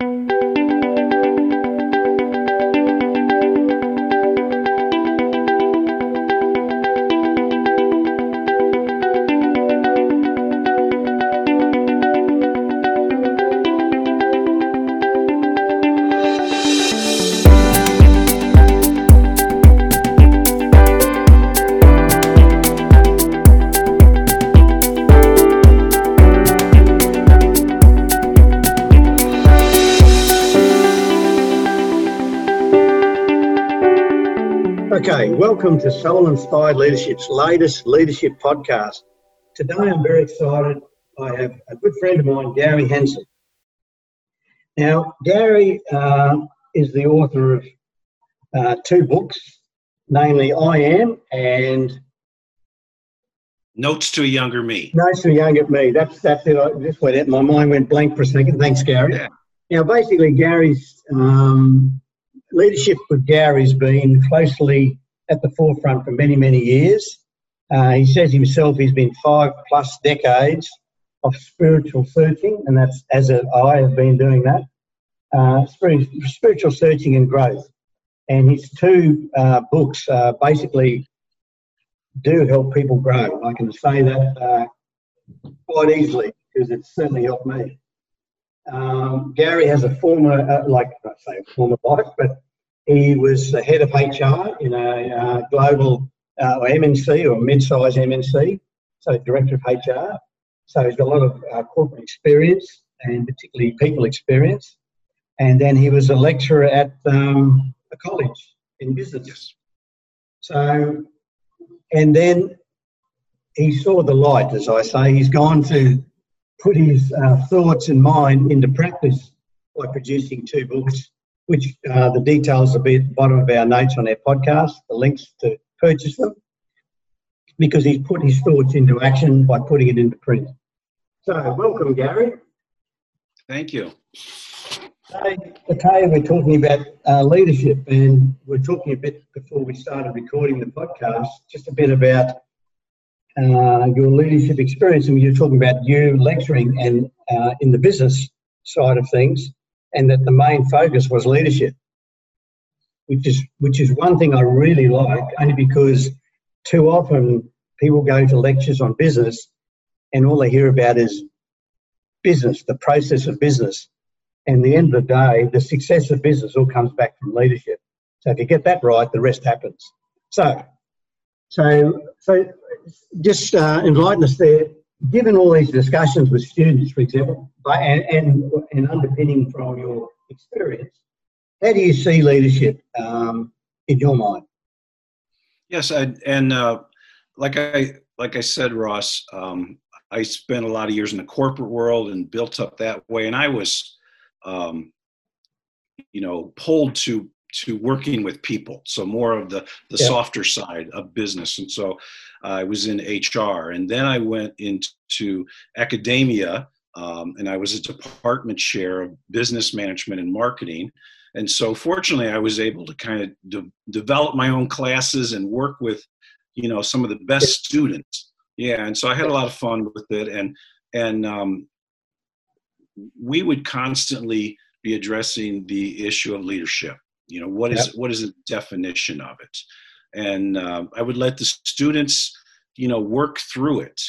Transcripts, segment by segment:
Okay, welcome to Soul Inspired Leadership's latest leadership podcast. Today I'm very excited. I have a good friend of mine, Gary Hansen. Now, Gary uh, is the author of uh, two books, namely I Am and Notes to a Younger Me. Notes to a Younger Me. That's that's it. I, this way, my mind went blank for a second. Thanks, Gary. Yeah. Now, basically, Gary's um, leadership with Gary's been closely at the forefront for many, many years. Uh, he says himself he's been five plus decades of spiritual searching, and that's as I have been doing that. Uh, spiritual searching and growth. And his two uh, books uh, basically do help people grow. I can say that uh, quite easily because it's certainly helped me. Um, Gary has a former, uh, like I say, a former life, but he was the head of HR in a uh, global uh, or MNC or mid-sized MNC, so director of HR. So he's got a lot of uh, corporate experience and particularly people experience. And then he was a lecturer at um, a college in business. So, and then he saw the light, as I say. He's gone to put his uh, thoughts and mind into practice by producing two books, which uh, the details will be at the bottom of our notes on our podcast, the links to purchase them, because he's put his thoughts into action by putting it into print. So, welcome, Gary. Thank you. Today, today we're talking about uh, leadership, and we're talking a bit before we started recording the podcast, just a bit about uh, your leadership experience, and you're talking about you lecturing and uh, in the business side of things, and that the main focus was leadership, which is which is one thing I really like, only because too often people go to lectures on business, and all they hear about is business, the process of business, and the end of the day, the success of business all comes back from leadership. So if you get that right, the rest happens. So, so, so just uh, enlighten us there. Given all these discussions with students, for example, and, and, and underpinning from your experience, how do you see leadership um, in your mind? Yes, I, and uh, like I like I said, Ross, um, I spent a lot of years in the corporate world and built up that way, and I was, um, you know, pulled to to working with people so more of the the yeah. softer side of business and so i was in hr and then i went into academia um, and i was a department chair of business management and marketing and so fortunately i was able to kind of de- develop my own classes and work with you know some of the best students. Yeah and so i had a lot of fun with it and and um, we would constantly be addressing the issue of leadership you know what is yep. what is the definition of it? And uh, i would let the students you know work through it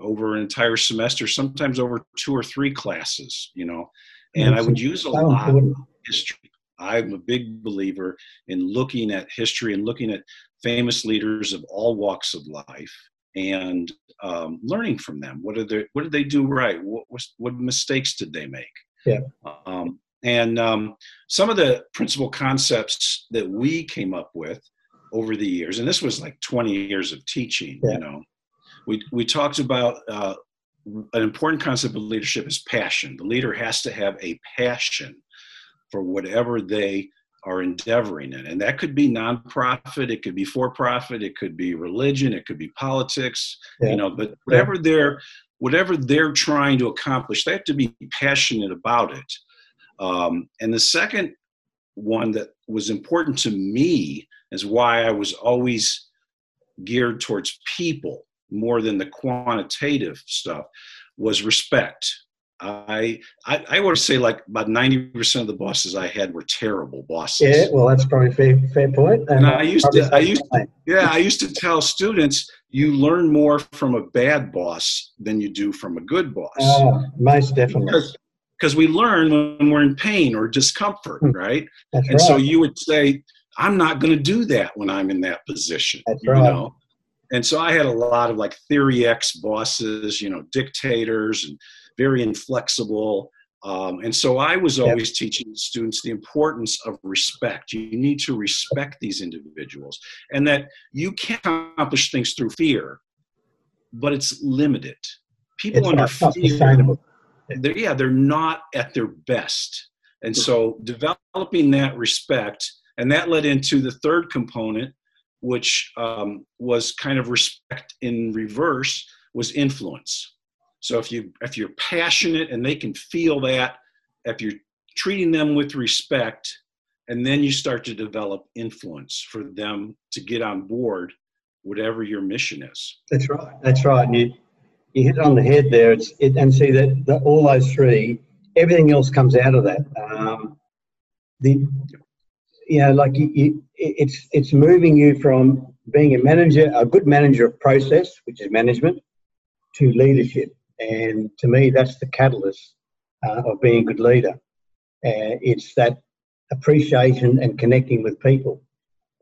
over an entire semester sometimes over two or three classes you know? And i would use a lot of history. I'm a big believer in looking at history and looking at famous leaders of all walks of life and um, learning from them. What did they what did they do right? What was what mistakes did they make? Yeah. Um, and um, some of the principal concepts that we came up with over the years, and this was like 20 years of teaching, yeah. you know, we, we talked about uh, an important concept of leadership is passion. The leader has to have a passion for whatever they are endeavoring in. And that could be nonprofit, it could be for profit, it could be religion, it could be politics, yeah. you know, but whatever they're whatever they're trying to accomplish, they have to be passionate about it. Um, and the second one that was important to me is why I was always geared towards people more than the quantitative stuff was respect. I, I, I would say like about 90% of the bosses I had were terrible bosses. Yeah, well, that's probably fair, fair point. And, and I used to, I used to, yeah, I used to tell students, you learn more from a bad boss than you do from a good boss. Oh, most definitely. Because, because we learn when we're in pain or discomfort, Hmm. right? That's and right. so you would say, I'm not going to do that when I'm in that position. That's you right. know? And so I had a lot of like theory X bosses, you know, dictators and very inflexible. Um, and so I was Yep. always teaching students the importance of respect. You need to respect these individuals and that you can't accomplish things through fear, but it's limited. People it's under fear. They're, yeah, they're not at their best. And so developing that respect, and that led into the third component, which um, was kind of respect in reverse, was influence. So if you if you're passionate and they can feel that, if you're treating them with respect, and then you start to develop influence for them to get on board whatever your mission is. That's right. That's right. And you, you hit it on the head there. It's it, and see that, that all those three, everything else comes out of that. Um, the you know, like you, you, it's it's moving you from being a manager, a good manager of process, which is management, to leadership. And to me, that's the catalyst uh, of being a good leader. Uh, it's that appreciation and connecting with people,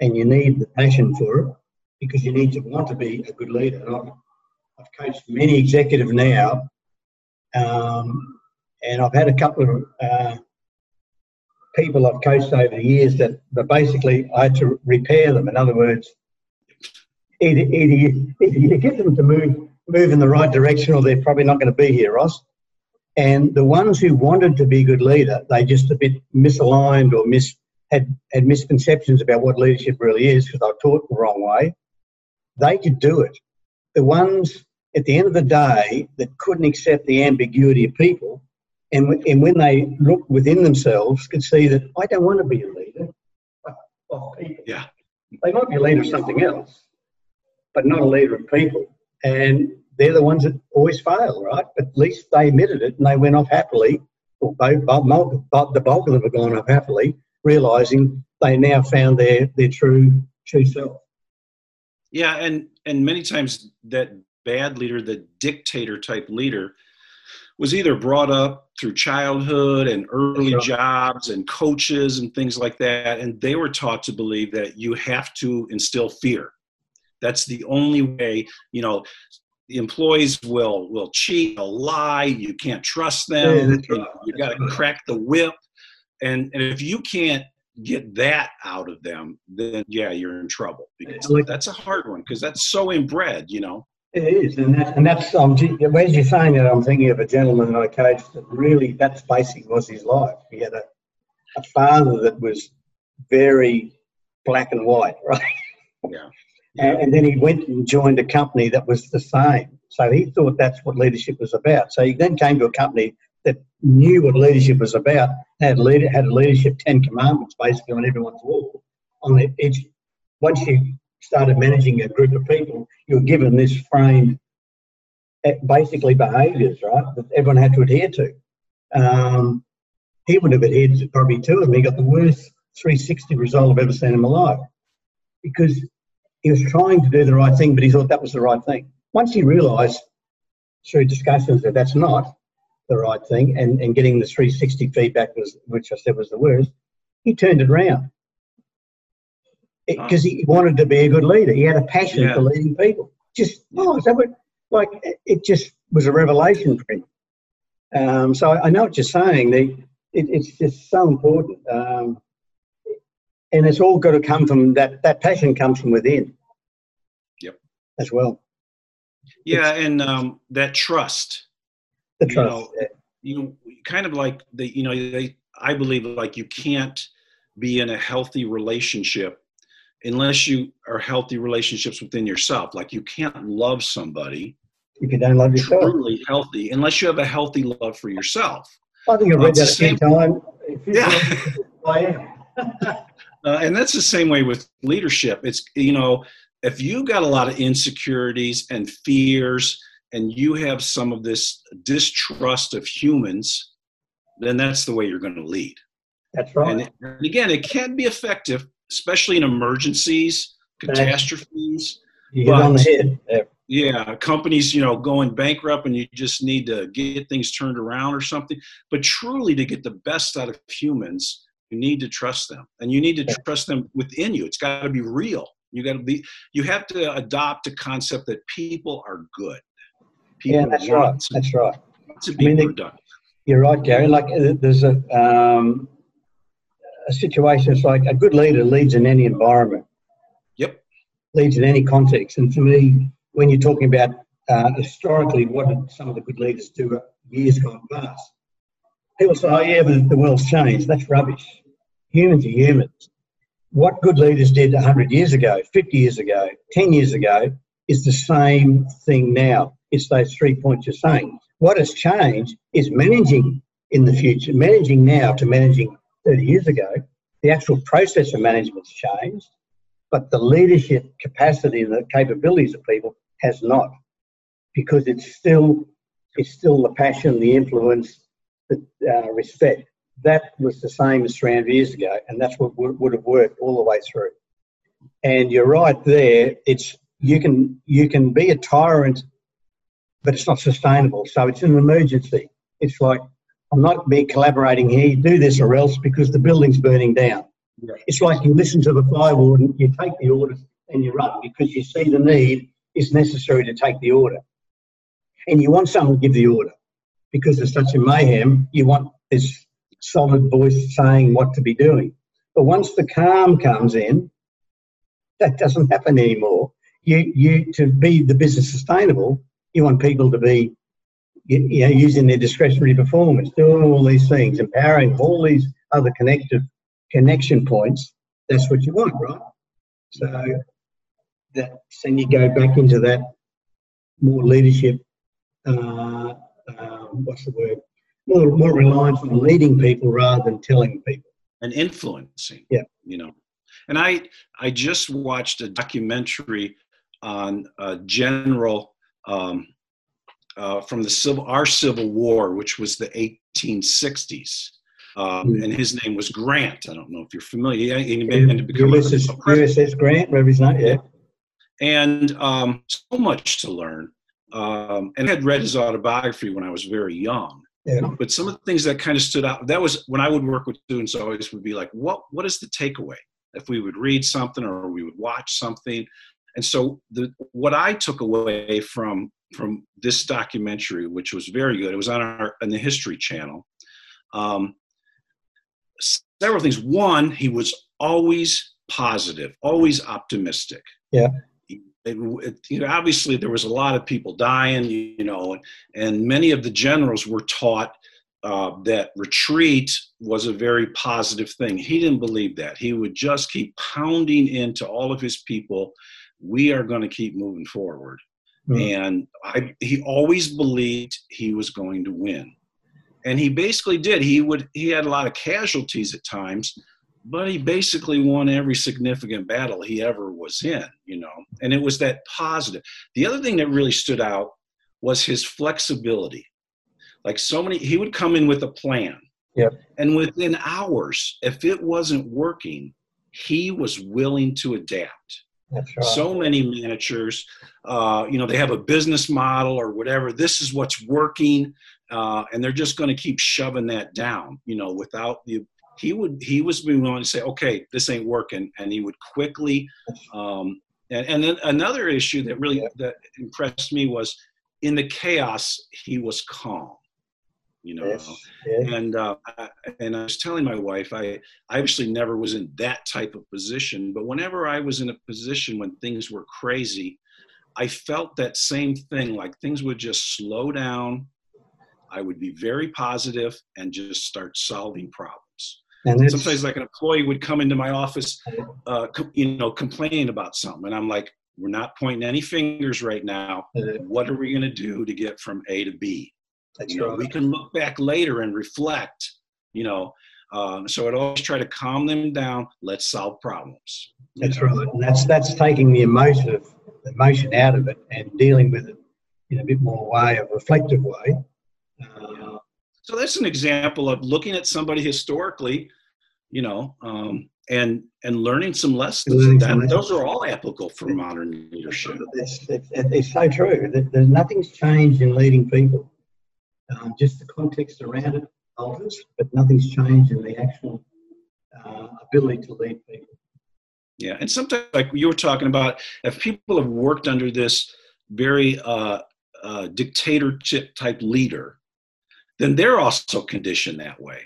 and you need the passion for it because you need to want to be a good leader. I've, coached many executives now, um, and I've had a couple of uh, people I've coached over the years that, that basically I had to repair them. In other words, either, either, you, either you get them to move move in the right direction, or they're probably not going to be here, Ross. And the ones who wanted to be a good leader, they just a bit misaligned or mis had had misconceptions about what leadership really is because were taught the wrong way. They could do it. The ones at the end of the day that couldn't accept the ambiguity of people, and when, and when they looked within themselves, could see that I don't want to be a leader of people. Yeah. They might be a leader of something else, but not a leader of people. And they're the ones that always fail, right? But at least they admitted it and they went off happily. Or both, the bulk of them have gone off happily, realizing they now found their their true true self. Yeah, and and many times that bad leader, the dictator type leader, was either brought up through childhood and early Sure. jobs and coaches and things like that, and they were taught to believe that you have to instill fear. That's the only way. You know, the employees will will cheat, will lie. You can't trust them. you right. you got to crack the whip, and and if you can't get that out of them, then yeah, you're in trouble because Like- that's a hard one because that's so inbred. You know. It is, and, that, and that's um, as you're saying that, I'm thinking of a gentleman that I coached that really that's basically was his life. He had a, a father that was very black and white, right? Yeah. And, and then he went and joined a company that was the same. So he thought that's what leadership was about. So he then came to a company that knew what leadership was about, had leader, had a leadership Ten Commandments basically on everyone's wall. On the, edge, once you started managing a group of people, you were given this framed, eh, basically behaviours, right, that everyone had to adhere to. Um, he would have adhered to probably two of them. He got the worst 360 result I've ever seen in my life because he was trying to do the right thing, but he thought that was the right thing. Once he realised through discussions that that's not the right thing, and, and getting the 360 feedback was, which I said was the worst, he turned it around because he wanted to be a good leader. He had a passion Yeah. for leading people. Just oh, is that what? Like it- it just was a revelation for him. Um, so I, I know what you're saying. The, it, it's just so important, um, and it's all got to come from that. That passion comes from within. Yep. As well, Yeah, and um, that trust. the trust. You know, you kind of like the you know they I believe like you can't be in a healthy relationship unless you are healthy relationships within yourself. Like you can't love somebody you don't love yourself, truly healthy unless you have a healthy love for yourself. I think I've read It's that the. If you- Yeah. I. Uh, and that's the same way with leadership. It's you know if you've got a lot of insecurities and fears and you have some of this distrust of humans, then that's the way you're going to lead. That's right. And, and again, it can be effective, especially in emergencies, catastrophes. You hit on the head. Yeah. Yeah, companies, you know, going bankrupt and you just need to get things turned around or something. But truly, to get the best out of humans, you need to trust them, and you need to trust them within you. It's got to be real. You got to be. You have to adopt a concept that people are good. People yeah, that's right. To, that's right. To be I mean, productive. You're right, Gary. Like uh, there's a um, a situation. It's like a good leader leads in any environment. Yep. Leads in any context, and for me, when you're talking about uh, historically, what did some of the good leaders do years gone past? People say, "Oh yeah, but the world's changed." That's rubbish. Humans are humans what good leaders did 100 years ago, 50 years ago, 10 years ago is the same thing now. It's those three points you're saying. What has changed is managing in the future, managing now to managing 30 years ago. The actual process of management's changed, but the leadership capacity and the capabilities of people has not, because it's still it's still the passion, the influence, the uh, respect that was the same as 300 years ago, and that's what would have worked all the way through. And you're right there. It's you can you can be a tyrant, but it's not sustainable. So it's an emergency. It's like I'm not be collaborating here. Do this or else because the building's burning down. It's like you listen to the fire warden, you take the order and you run because you see the need is necessary to take the order, and you want someone to give the order because there's such a mayhem. You want this solid voice saying what to be doing. But once the calm comes in, that doesn't happen anymore. You, you to be the business sustainable, you want people to be you know, using their discretionary performance, doing all these things, empowering all these other connective connection points. That's what you want, right? So that then you go back into that more leadership. Uh, uh, what's the word? more, more reliance on leading people rather than telling people and influencing. Yeah, you know. And I I just watched a documentary on a general um, uh, from the civil our Civil War, which was the 1860s. Um, mm. And his name was Grant. I don't know if you're familiar. He, he to become USS, a, USS Grant, whatever his name. Yeah. And um, so much to learn. Um, and I had read his autobiography when I was very young. Yeah. But some of the things that kind of stood out, that was when I would work with students, always would be like, what, what is the takeaway? If we would read something or we would watch something. And so the, what I took away from, from this documentary, which was very good, it was on our, on the History Channel. Um, several things. One, he was always positive, always optimistic. Yeah it, it, you know, obviously there was a lot of people dying, you, know, and, and many of the generals were taught uh, that retreat was a very positive thing. He didn't believe that. He would just keep pounding into all of his people, we are going to keep moving forward. Mm. And I, he always believed he was going to win. And he basically did. He would he had a lot of casualties at times, but he basically won every significant battle he ever was in, you know, and it was that positive. The other thing that really stood out was his flexibility. Like so many, he would come in with a plan. Yep. And within hours, if it wasn't working, he was willing to adapt. Right. So many managers, uh, you know, they have a business model or whatever. This is what's working, uh, and they're just going to keep shoving that down, you know, without the he would he was being willing to say, okay, this ain't working, and he would quickly. Um, and, and then another issue that really that impressed me was in the chaos he was calm you know yes, yes. and uh, and i was telling my wife i i actually never was in that type of position but whenever i was in a position when things were crazy i felt that same thing like things would just slow down i would be very positive and just start solving problems and sometimes like an employee would come into my office, uh, you know, complaining about something, and I'm like, we're not pointing any fingers right now. What are we going to do to get from A to B? You know, we can look back later and reflect. You know, um, so I'd always try to calm them down. Let's solve problems. That's right. And that's that's taking the emotion of emotion out of it and dealing with it in a bit more way, a reflective way. Uh, so that's an example of looking at somebody historically, you know, um, and and learning some lessons. Learning some lessons. Those are all applicable for modern leadership. It's, it's, it's so true. There's nothing's changed in leading people. Um, just the context around it alters, but nothing's changed in the actual uh, ability to lead people. Yeah, and sometimes, like you were talking about, if people have worked under this very uh, uh, dictatorship type leader, then they're also conditioned that way.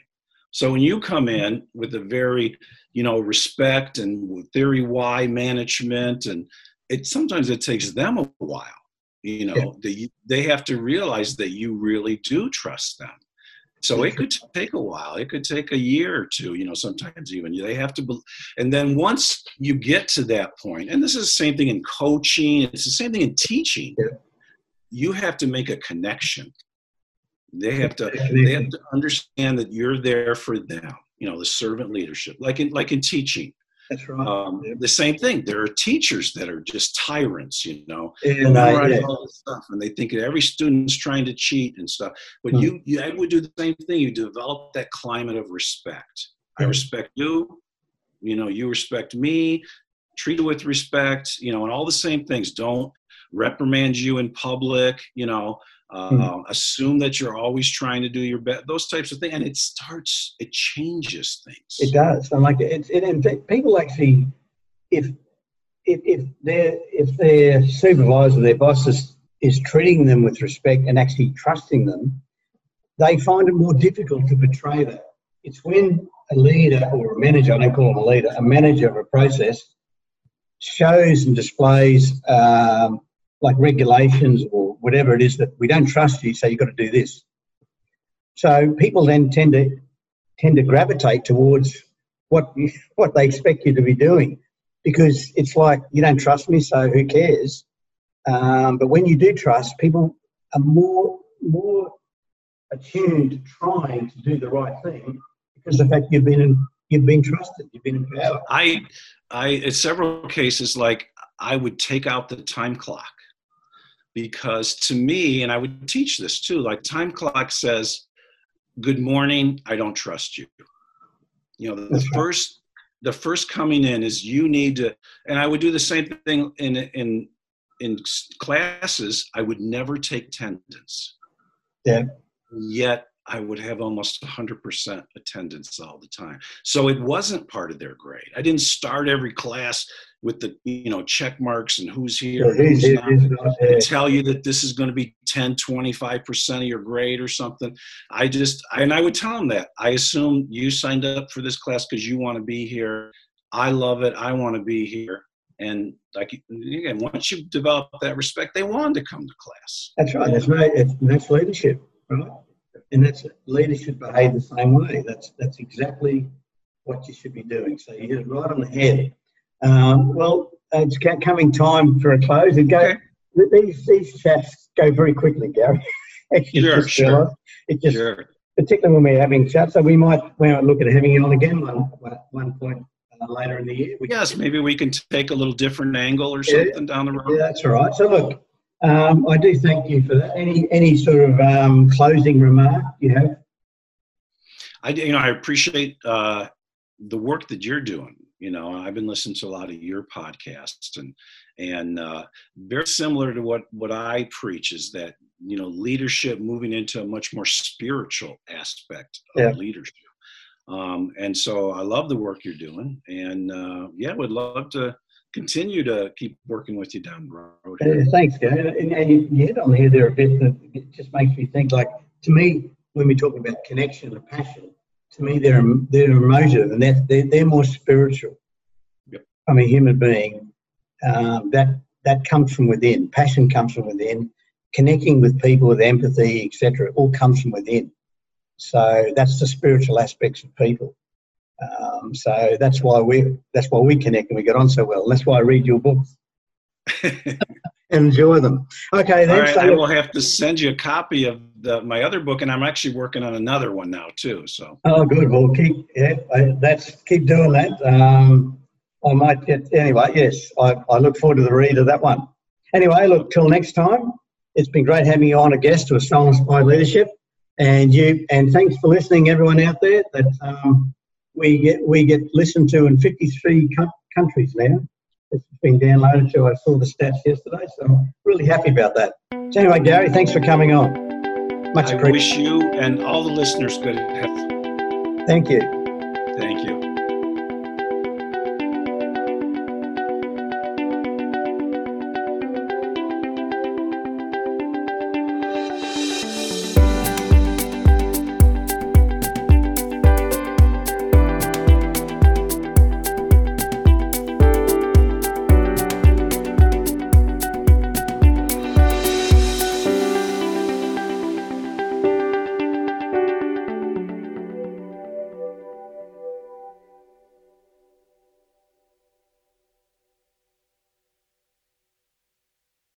So when you come in with a very, you know, respect and theory Y management, and it sometimes it takes them a while. You know, yeah. they they have to realize that you really do trust them. So it could take a while. It could take a year or two, you know, sometimes even. They have to, be, and then once you get to that point, and this is the same thing in coaching, it's the same thing in teaching, yeah. you have to make a connection. They have to they have to understand that you're there for them, you know, the servant leadership. Like in like in teaching. That's right. Um, The same thing. There are teachers that are just tyrants, you know, and, uh, yeah. all this stuff, and they think every student's trying to cheat and stuff. But hmm. you, you, I would do the same thing. You develop that climate of respect. I respect you. You know, you respect me. Treat with respect. You know, and all the same things. Don't reprimand you in public. You know, mm-hmm. Um, assume that you're always trying to do your best those types of things and it starts it changes things it does and like it, it and people actually if if, if their if their supervisor their boss is, is treating them with respect and actually trusting them they find it more difficult to betray that it's when a leader or a manager i don't call them a leader a manager of a process shows and displays um, like regulations or whatever it is that we don't trust you, so you've got to do this. So people then tend to tend to gravitate towards what you, what they expect you to be doing, because it's like you don't trust me, so who cares? Um, but when you do trust, people are more more attuned to trying to do the right thing because the fact you've been in, you've been trusted, you've been empowered. I I in several cases like I would take out the time clock because to me, and I would teach this too, like time clock says, good morning, I don't trust you. You know, the, first the first coming in is you need to and I would do the same thing in in in classes, I would never take attendance. Yeah. Yet I would have almost 100% attendance all the time. So it wasn't part of their grade. I didn't start every class with the you know check marks and who's here yeah, who's not, not tell you that this is going to be 10 25% of your grade or something. I just and i would tell them that. I assume you signed up for this class because you want to be here. I love it. I want to be here. And like again once you develop that respect they want to come to class. That's right. That's right. It's, that's leadership right? And that's leadership behave the same way. That's that's exactly what you should be doing. So you hit it right on the head um, well, it's coming time for a close. And go, okay. these, these chats go very quickly, Gary. sure, sure. It just, sure. particularly when we're having chats, so we might, we might look at having you on again one, one point uh, later in the year. We yes, maybe we can take a little different angle or something yeah, down the road. Yeah, that's all right. So look, um, I do thank you for that. Any any sort of um, closing remark you have? I you know I appreciate uh, the work that you're doing you know i've been listening to a lot of your podcasts and and uh, very similar to what what i preach is that you know leadership moving into a much more spiritual aspect of yeah. leadership. Um, and so i love the work you're doing and uh, yeah would love to continue to keep working with you down the road uh, thanks guy and, and you hit on here there a bit that it just makes me think like to me when we talk about connection and passion to me they're they're emotive and they're, they're, they're more spiritual. Yep. I'm a human being. Um, that that comes from within. Passion comes from within. Connecting with people with empathy, etc., all comes from within. So that's the spiritual aspects of people. Um, so that's why we that's why we connect and we get on so well. That's why I read your books. enjoy them. Okay, then. All right, so I will have to send you a copy of the, my other book, and I'm actually working on another one now too. So. Oh, good. Well, keep yeah, that's keep doing that. Um, I might get anyway. Yes, I, I look forward to the read of that one. Anyway, look till next time. it's been great having you on a guest to a soul inspired leadership. And you and thanks for listening, everyone out there. That um, we get we get listened to in 53 countries now. It's been downloaded to. I saw the stats yesterday, so I'm really happy about that. So anyway, Gary, thanks for coming on. Much appreciated. I wish you and all the listeners good health. Thank you. Thank you.